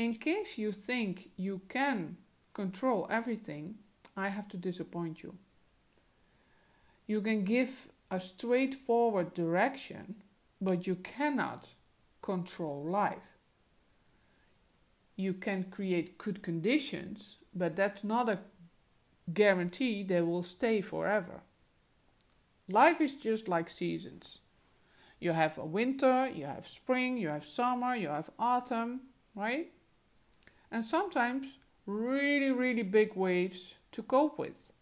in case you think you can control everything, I have to disappoint you. You can give a straightforward direction, but you cannot control life. You can create good conditions, but that's not a guarantee they will stay forever. Life is just like seasons. You have a winter, you have spring, you have summer, you have autumn, right? And sometimes really, really big waves to cope with.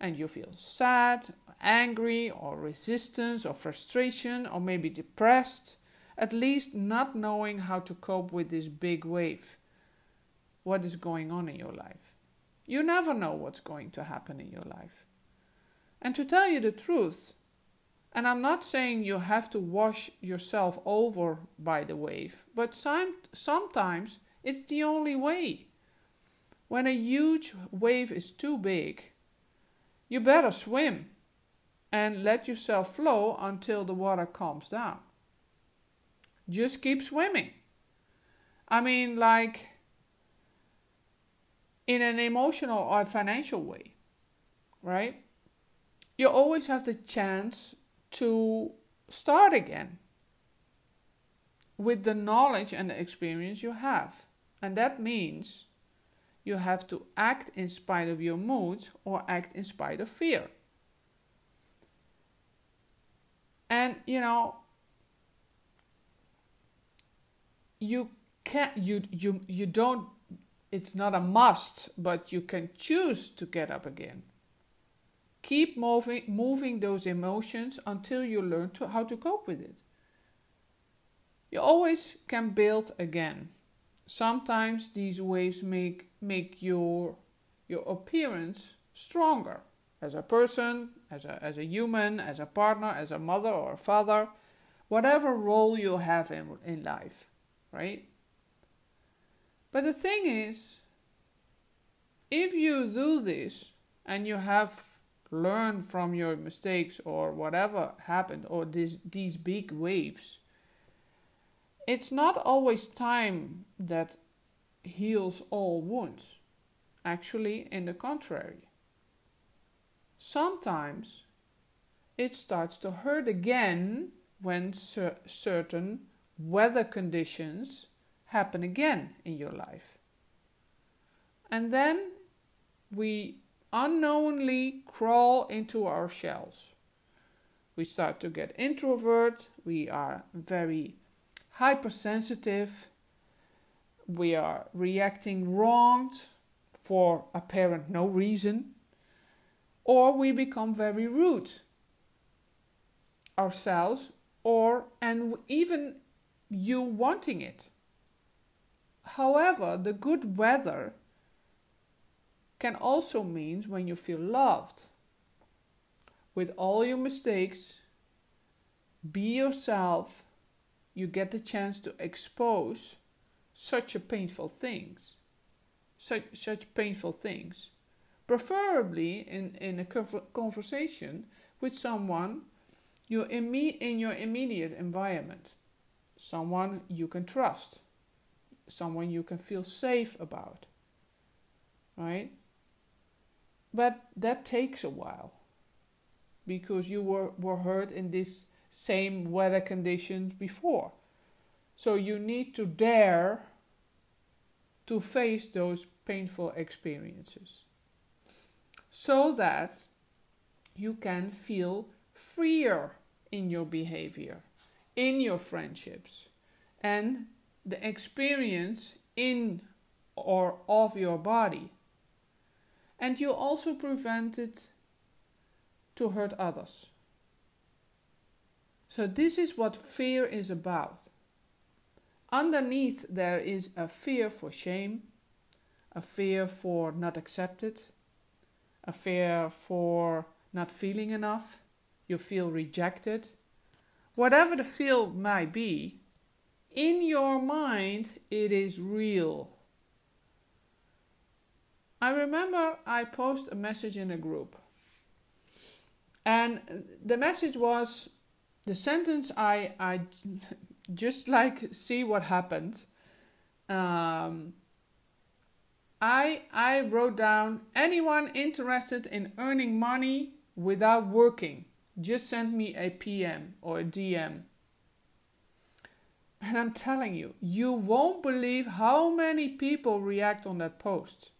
And you feel sad, angry, or resistance, or frustration, or maybe depressed, at least not knowing how to cope with this big wave. What is going on in your life? You never know what's going to happen in your life. And to tell you the truth, and I'm not saying you have to wash yourself over by the wave, but some, sometimes it's the only way. When a huge wave is too big, you better swim and let yourself flow until the water calms down. Just keep swimming. I mean, like in an emotional or financial way, right? You always have the chance to start again with the knowledge and the experience you have. And that means you have to act in spite of your mood or act in spite of fear. And you know, you can you you you don't it's not a must, but you can choose to get up again. Keep moving moving those emotions until you learn to, how to cope with it. You always can build again sometimes these waves make make your your appearance stronger as a person, as a as a human, as a partner, as a mother or a father, whatever role you have in in life, right? But the thing is, if you do this and you have learned from your mistakes or whatever happened or this, these big waves, it's not always time that heals all wounds. Actually, in the contrary. Sometimes it starts to hurt again when cer- certain weather conditions happen again in your life. And then we unknowingly crawl into our shells. We start to get introvert, we are very hypersensitive, we are reacting wrong for apparent no reason, or we become very rude ourselves, or and even you wanting it. However, the good weather can also mean when you feel loved. With all your mistakes, be yourself you get the chance to expose such a painful things. Such such painful things. Preferably in in a conversation with someone you imme- in your immediate environment. Someone you can trust. Someone you can feel safe about. Right? But that takes a while. Because you were, were hurt in this same weather conditions before. So you need to dare to face those painful experiences so that you can feel freer in your behavior, in your friendships, and the experience in or of your body. And you also prevent it to hurt others. So, this is what fear is about. Underneath, there is a fear for shame, a fear for not accepted, a fear for not feeling enough, you feel rejected. Whatever the feel might be, in your mind, it is real. I remember I posted a message in a group. And the message was the sentence I, I just like see what happened um, I I wrote down anyone interested in earning money without working, just send me a PM or a DM. And I'm telling you, you won't believe how many people react on that post.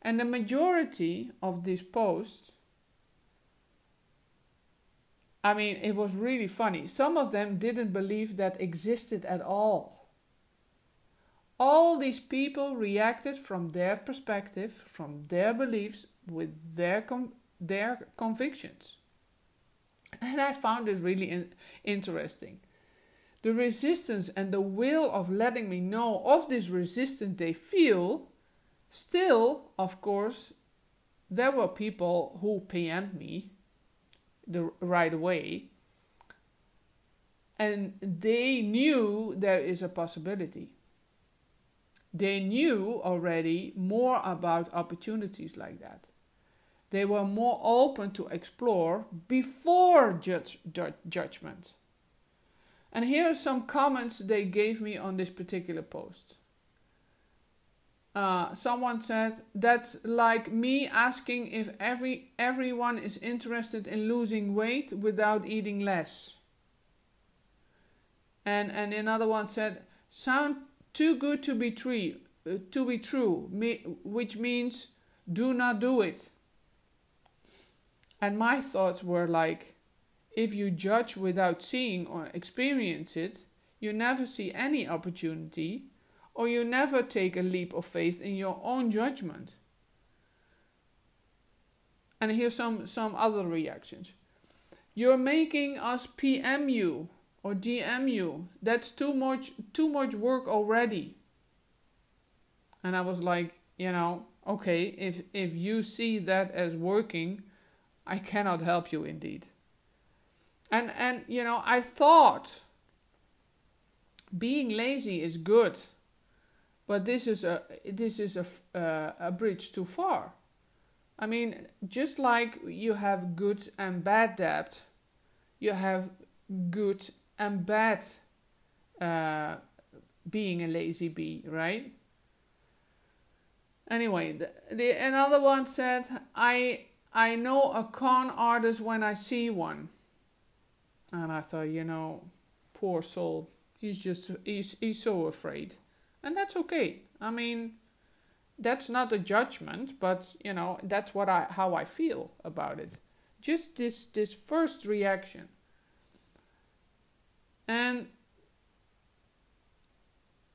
And the majority of these posts, I mean, it was really funny. Some of them didn't believe that existed at all. All these people reacted from their perspective, from their beliefs, with their, com- their convictions. And I found it really in- interesting the resistance and the will of letting me know of this resistance they feel, still, of course, there were people who PM'd me the right away, and they knew there is a possibility. They knew already more about opportunities like that. They were more open to explore before judge, judge, judgment. And here are some comments they gave me on this particular post. Uh, someone said that's like me asking if every everyone is interested in losing weight without eating less. And and another one said sound too good to be true, uh, to be true, me, which means do not do it. And my thoughts were like if you judge without seeing or experience it, you never see any opportunity, or you never take a leap of faith in your own judgment. And here's some, some other reactions. You're making us PM you or DM you. That's too much too much work already. And I was like, you know, okay, if if you see that as working, I cannot help you indeed. And and you know, I thought being lazy is good, but this is a this is a uh, a bridge too far. I mean, just like you have good and bad debt, you have good and bad uh, being a lazy bee, right? Anyway, the, the another one said, "I I know a con artist when I see one." And I thought, you know, poor soul. He's just he's he's so afraid. And that's okay. I mean, that's not a judgment, but you know, that's what I how I feel about it. Just this this first reaction. And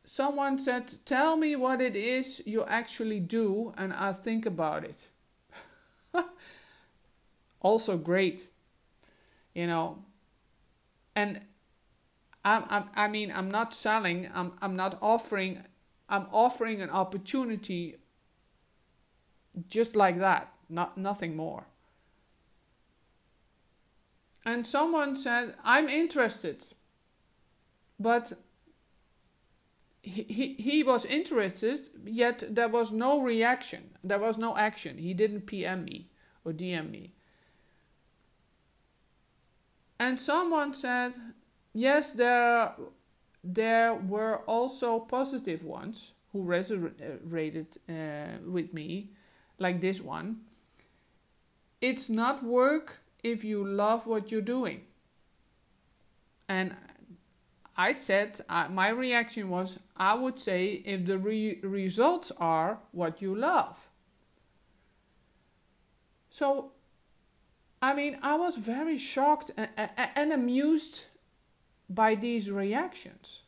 someone said, Tell me what it is you actually do, and I'll think about it. also, great. You know, and I'm, I'm, I mean, I'm not selling. I'm, I'm not offering. I'm offering an opportunity. Just like that, not nothing more. And someone said, "I'm interested," but he, he, he was interested, yet there was no reaction. There was no action. He didn't PM me or DM me. And someone said, yes, there, there were also positive ones who resonated uh, with me, like this one. It's not work if you love what you're doing. And I said, uh, my reaction was, I would say, if the re- results are what you love. So I mean, I was very shocked and, and, amused by these reactions.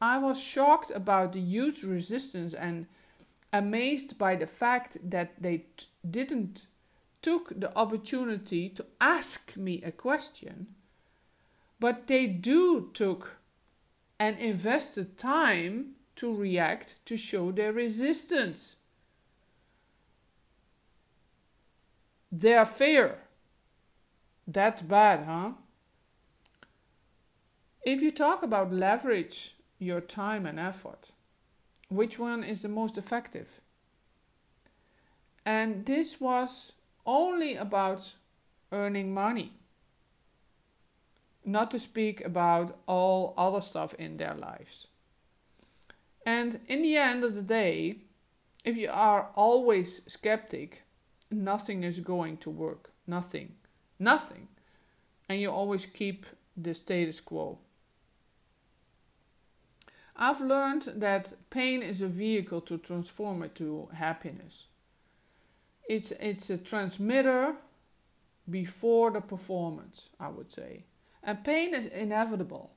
I was shocked about the huge resistance and amazed by the fact that they t- didn't took the opportunity to ask me a question, but they do took and invested time to react to show their resistance. Their fear that's bad, huh? If you talk about leverage your time and effort, which one is the most effective? And this was only about earning money, not to speak about all other stuff in their lives. And in the end of the day, if you are always skeptic, nothing is going to work. Nothing. Nothing. And you always keep the status quo. I've learned that pain is a vehicle to transform it to happiness. It's, it's a transmitter before the performance, I would say. And pain is inevitable.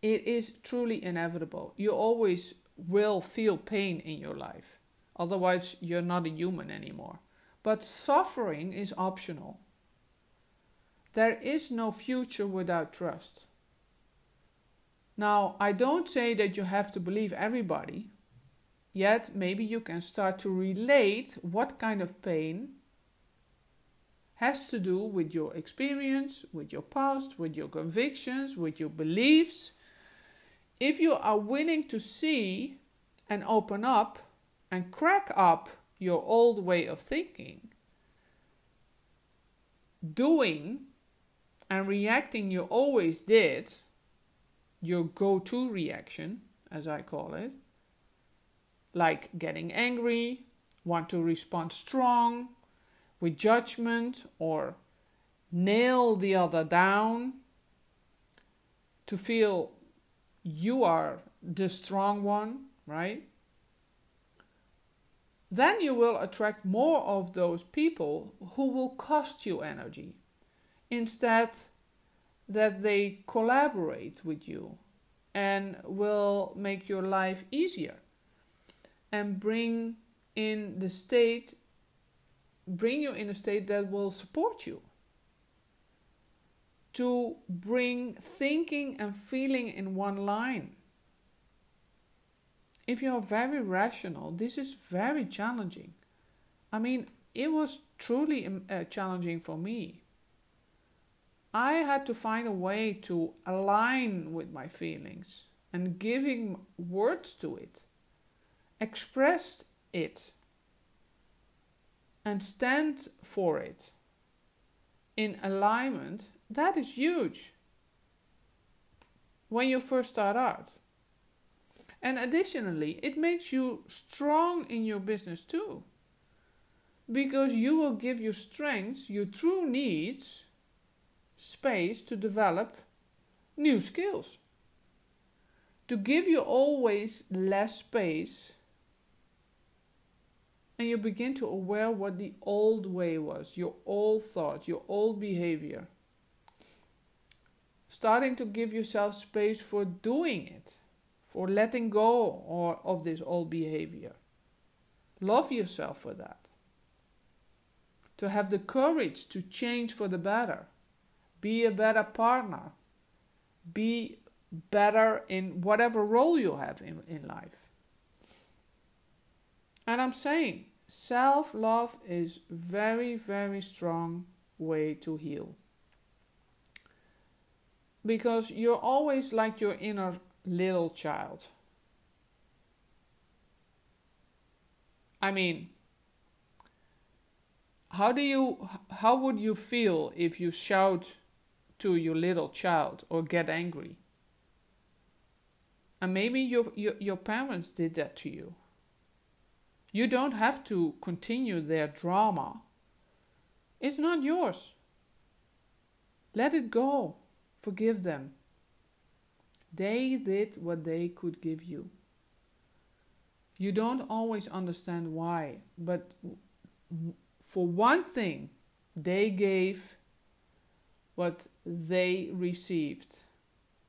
It is truly inevitable. You always will feel pain in your life. Otherwise, you're not a human anymore. But suffering is optional. There is no future without trust. Now, I don't say that you have to believe everybody, yet maybe you can start to relate what kind of pain has to do with your experience, with your past, with your convictions, with your beliefs. If you are willing to see and open up and crack up your old way of thinking, doing and reacting you always did your go to reaction, as I call it, like getting angry, want to respond strong, with judgment, or nail the other down, to feel you are the strong one, right? Then you will attract more of those people who will cost you energy instead that they collaborate with you and will make your life easier and bring in the state bring you in a state that will support you to bring thinking and feeling in one line. If you are very rational this is very challenging. I mean it was truly um, uh, challenging for me I had to find a way to align with my feelings and giving words to it, express it, and stand for it in alignment. That is huge when you first start out. And additionally, it makes you strong in your business too. Because you will give your strengths, your true needs, space to develop new skills. To give you always less space and you begin to aware what the old way was, your old thought, your old behavior. Starting to give yourself space for doing it, for letting go or, of this old behavior. Love yourself for that. To have the courage to change for the better. Be a better partner. Be better in whatever role you have in, in life. And I'm saying self love is very, very strong way to heal. Because you're always like your inner little child. I mean, how do you how would you feel if you shout to your little child or get angry. And maybe your, your, your parents did that to you. You don't have to continue their drama. It's not yours. Let it go. Forgive them. They did what they could give you. You don't always understand why, but for one thing, they gave what they received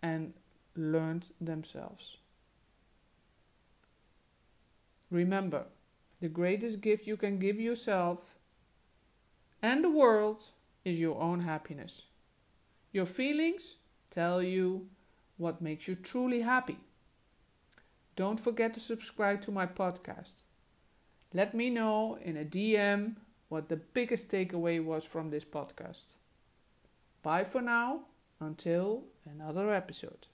and learned themselves. Remember, the greatest gift you can give yourself and the world is your own happiness. Your feelings tell you what makes you truly happy. Don't forget to subscribe to my podcast. Let me know in a DM what the biggest takeaway was from this podcast. Bye for now, until another episode.